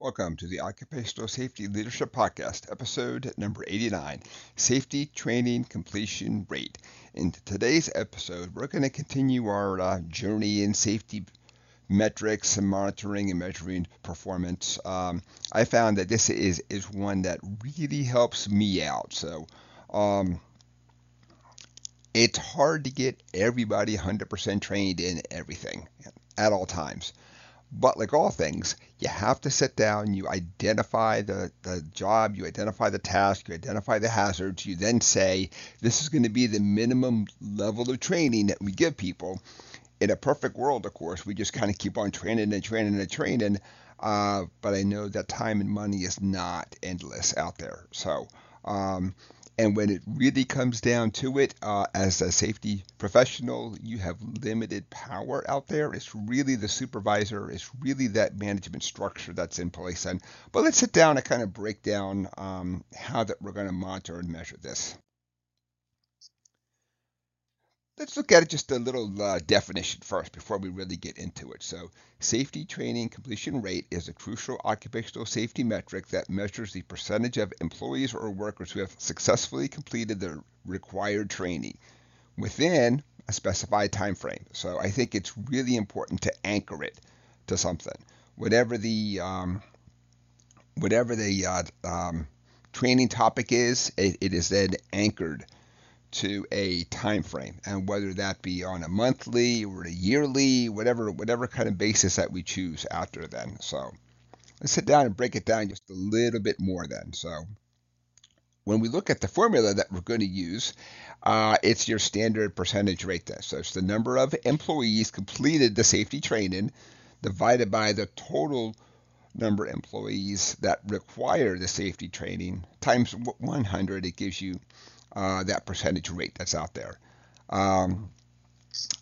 Welcome to the Occupational Safety Leadership Podcast, episode number 89 Safety Training Completion Rate. In today's episode, we're going to continue our uh, journey in safety metrics and monitoring and measuring performance. Um, I found that this is, is one that really helps me out. So, um, it's hard to get everybody 100% trained in everything at all times. But like all things, you have to sit down, you identify the, the job, you identify the task, you identify the hazards, you then say, this is going to be the minimum level of training that we give people. In a perfect world, of course, we just kind of keep on training and training and training. Uh, but I know that time and money is not endless out there. So, um, and when it really comes down to it, uh, as a safety professional, you have limited power out there. It's really the supervisor, it's really that management structure that's in place. And but let's sit down and kind of break down um, how that we're going to monitor and measure this. Let's look at it just a little uh, definition first before we really get into it. So, safety training completion rate is a crucial occupational safety metric that measures the percentage of employees or workers who have successfully completed the required training within a specified time frame. So, I think it's really important to anchor it to something. Whatever the um, whatever the uh, um, training topic is, it, it is then anchored to a time frame and whether that be on a monthly or a yearly whatever whatever kind of basis that we choose after then. So let's sit down and break it down just a little bit more then. So when we look at the formula that we're going to use uh, it's your standard percentage rate test. So it's the number of employees completed the safety training divided by the total number of employees that require the safety training times 100 it gives you uh, that percentage rate that's out there. Um,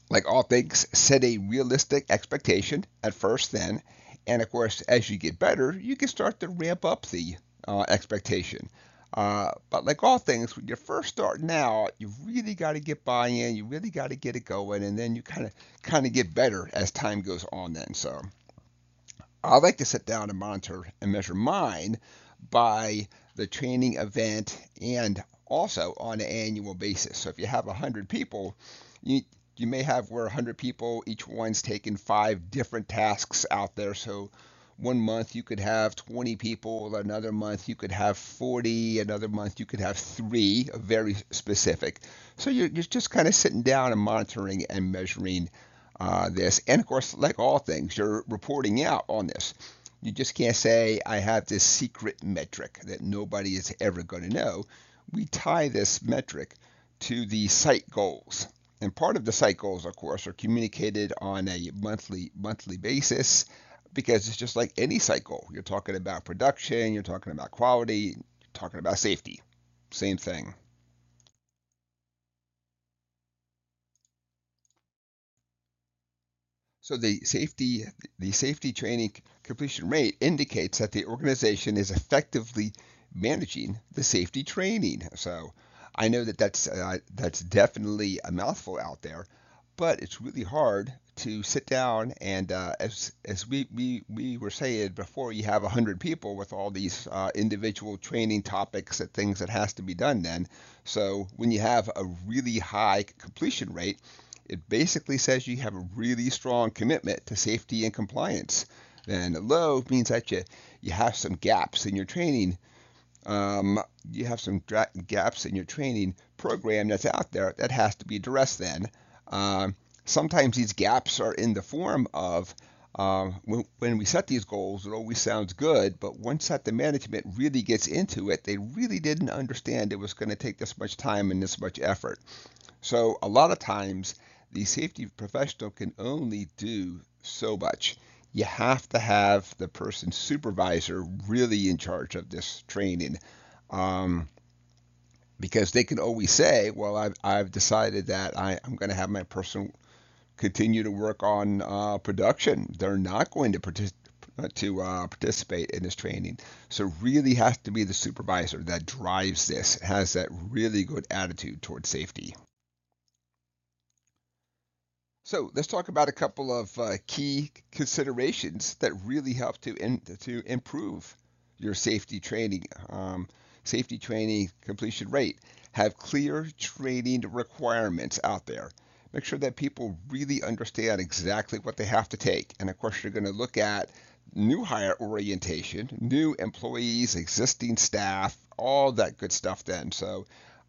like all things, set a realistic expectation at first, then, and of course, as you get better, you can start to ramp up the uh, expectation. Uh, but like all things, when you're first starting out, you really got to get buy-in. You really got to get it going, and then you kind of kind of get better as time goes on. Then, so I like to sit down and monitor and measure mine by the training event and also on an annual basis. So if you have 100 people, you you may have where 100 people, each one's taking five different tasks out there. So one month you could have 20 people, another month you could have 40, another month you could have three, very specific. So you're, you're just kind of sitting down and monitoring and measuring uh, this. And of course, like all things, you're reporting out on this. You just can't say, I have this secret metric that nobody is ever going to know we tie this metric to the site goals. And part of the site goals, of course, are communicated on a monthly monthly basis because it's just like any site goal. You're talking about production, you're talking about quality, you're talking about safety. Same thing. So the safety the safety training completion rate indicates that the organization is effectively managing the safety training. So I know that that's uh, that's definitely a mouthful out there, but it's really hard to sit down and uh, as as we, we we were saying before, you have hundred people with all these uh, individual training topics and things that has to be done. Then, so when you have a really high completion rate, it basically says you have a really strong commitment to safety and compliance. Then low means that you you have some gaps in your training um, you have some dra- gaps in your training program that's out there that has to be addressed then. Um, sometimes these gaps are in the form of uh, when, when, we set these goals, it always sounds good, but once that the management really gets into it, they really didn't understand it was going to take this much time and this much effort. So a lot of times, the safety professional can only do so much you have to have the person supervisor really in charge of this training. Um, because they can always say, well, I've, I've decided that I, am going to have my person continue to work on uh, production. They're not going to to uh, participate in this training. So really has to be the supervisor that drives this, has that really good attitude towards safety. So let's talk about a couple of uh, key considerations that really help to in, to improve your safety training, um, safety training completion rate. Have clear training requirements out there. Make sure that people really understand exactly what they have to take. And of course, you're going to look at new hire orientation, new employees, existing staff, all that good stuff then. So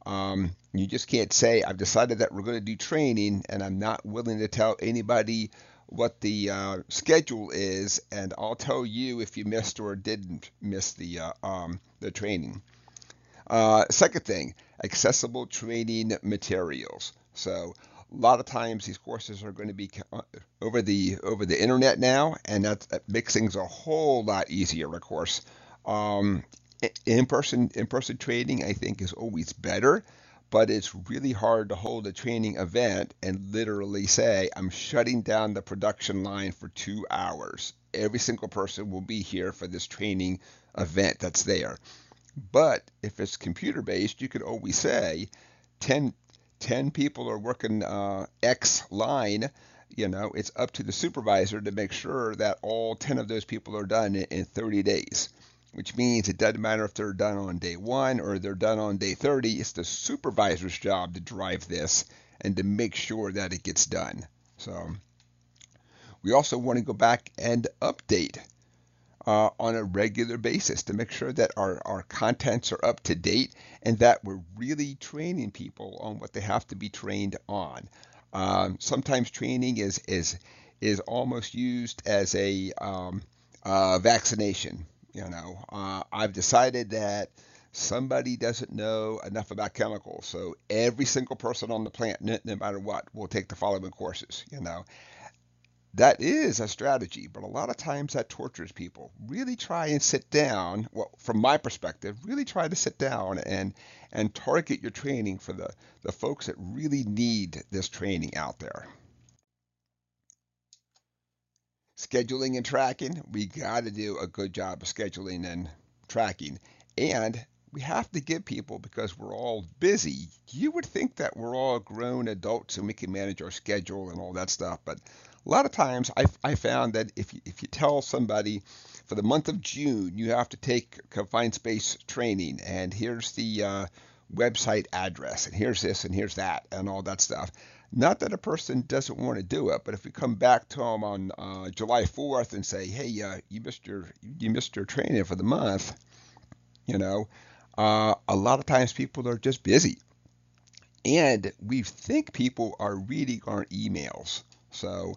um, you just can't say, I've decided that we're going to do training and I'm not willing to tell anybody what the uh, schedule is, and I'll tell you if you missed or didn't miss the, uh, um, the training. Uh, second thing, accessible training materials. So a lot of times these courses are going to be uh, over the over the internet now, and that, that makes things a whole lot easier. Of course, um, in-person in-person training I think is always better, but it's really hard to hold a training event and literally say I'm shutting down the production line for two hours. Every single person will be here for this training event that's there. But if it's computer based, you could always say 10, 10 people are working uh, X line, you know, it's up to the supervisor to make sure that all 10 of those people are done in, in 30 days, which means it doesn't matter if they're done on day one or they're done on day 30. It's the supervisor's job to drive this and to make sure that it gets done. So we also want to go back and update uh, on a regular basis to make sure that our, our contents are up to date and that we're really training people on what they have to be trained on. Um, sometimes training is is is almost used as a um, uh, vaccination. You know, uh, I've decided that somebody doesn't know enough about chemicals, so every single person on the plant, no, no matter what, will take the following courses. You know, that is a strategy, but a lot of times that tortures people. Really try and sit down, well, from my perspective, really try to sit down and and target your training for the, the folks that really need this training out there. Scheduling and tracking, we got to do a good job of scheduling and tracking. And we have to give people because we're all busy. You would think that we're all grown adults and we can manage our schedule and all that stuff, but a lot of times I, I found that if you, if you tell somebody for the month of June you have to take confined space training and here's the uh, website address and here's this and here's that and all that stuff. Not that a person doesn't want to do it, but if we come back to them on uh, July 4th and say, "Hey, uh, you missed your you missed your training for the month," you know, uh, a lot of times people are just busy, and we think people are reading our emails. So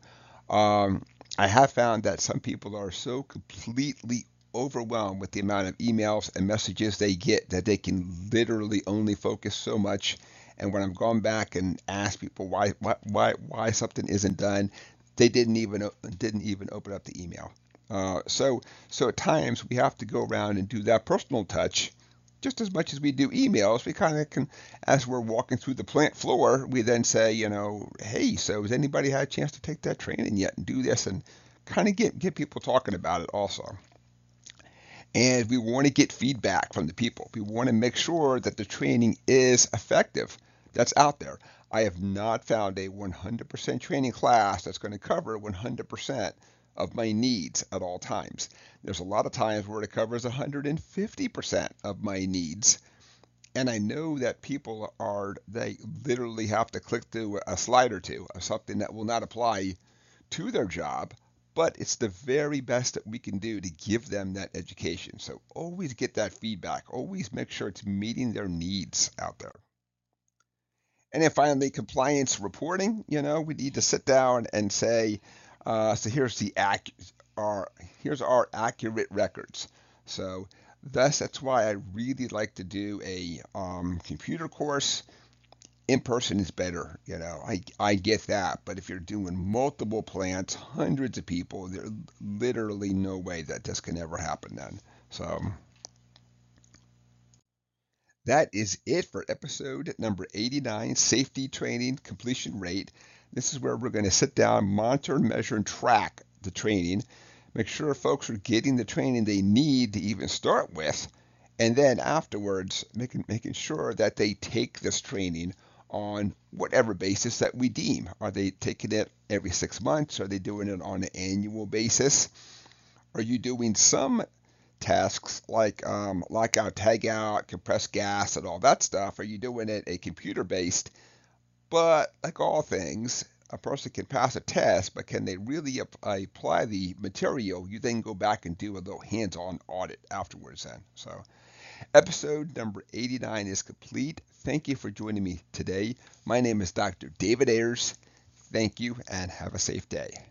um, I have found that some people are so completely overwhelmed with the amount of emails and messages they get that they can literally only focus so much. And when I've gone back and asked people why why why, why something isn't done, they didn't even didn't even open up the email. Uh, so so at times we have to go around and do that personal touch just as much as we do emails, we kind of can, as we're walking through the plant floor, we then say, you know, hey, so has anybody had a chance to take that training yet and do this and kind of get get people talking about it also. And we want to get feedback from the people. We want to make sure that the training is effective that's out there. I have not found a 100% training class that's going to cover 100% of my needs at all times. There's a lot of times where it covers 150% of my needs. And I know that people are, they literally have to click through a slide or two of something that will not apply to their job, but it's the very best that we can do to give them that education. So always get that feedback. Always make sure it's meeting their needs out there. And then finally, compliance reporting. You know, we need to sit down and say, uh, so here's the ac- our here's our accurate records. So thus that's why I really like to do a um, computer course. In person is better, you know. I I get that, but if you're doing multiple plants, hundreds of people, there's literally no way that this can ever happen then. So that is it for episode number 89, safety training completion rate. This is where we're going to sit down, monitor, measure, and track the training. Make sure folks are getting the training they need to even start with. And then afterwards, making, making sure that they take this training on whatever basis that we deem. Are they taking it every six months? Are they doing it on an annual basis? Are you doing some tasks like um, lockout, tagout, compressed gas, and all that stuff? Are you doing it a computer based? But like all things, a person can pass a test, but can they really ap- apply the material? You then go back and do a little hands on audit afterwards, then. So, episode number 89 is complete. Thank you for joining me today. My name is Dr. David Ayers. Thank you and have a safe day.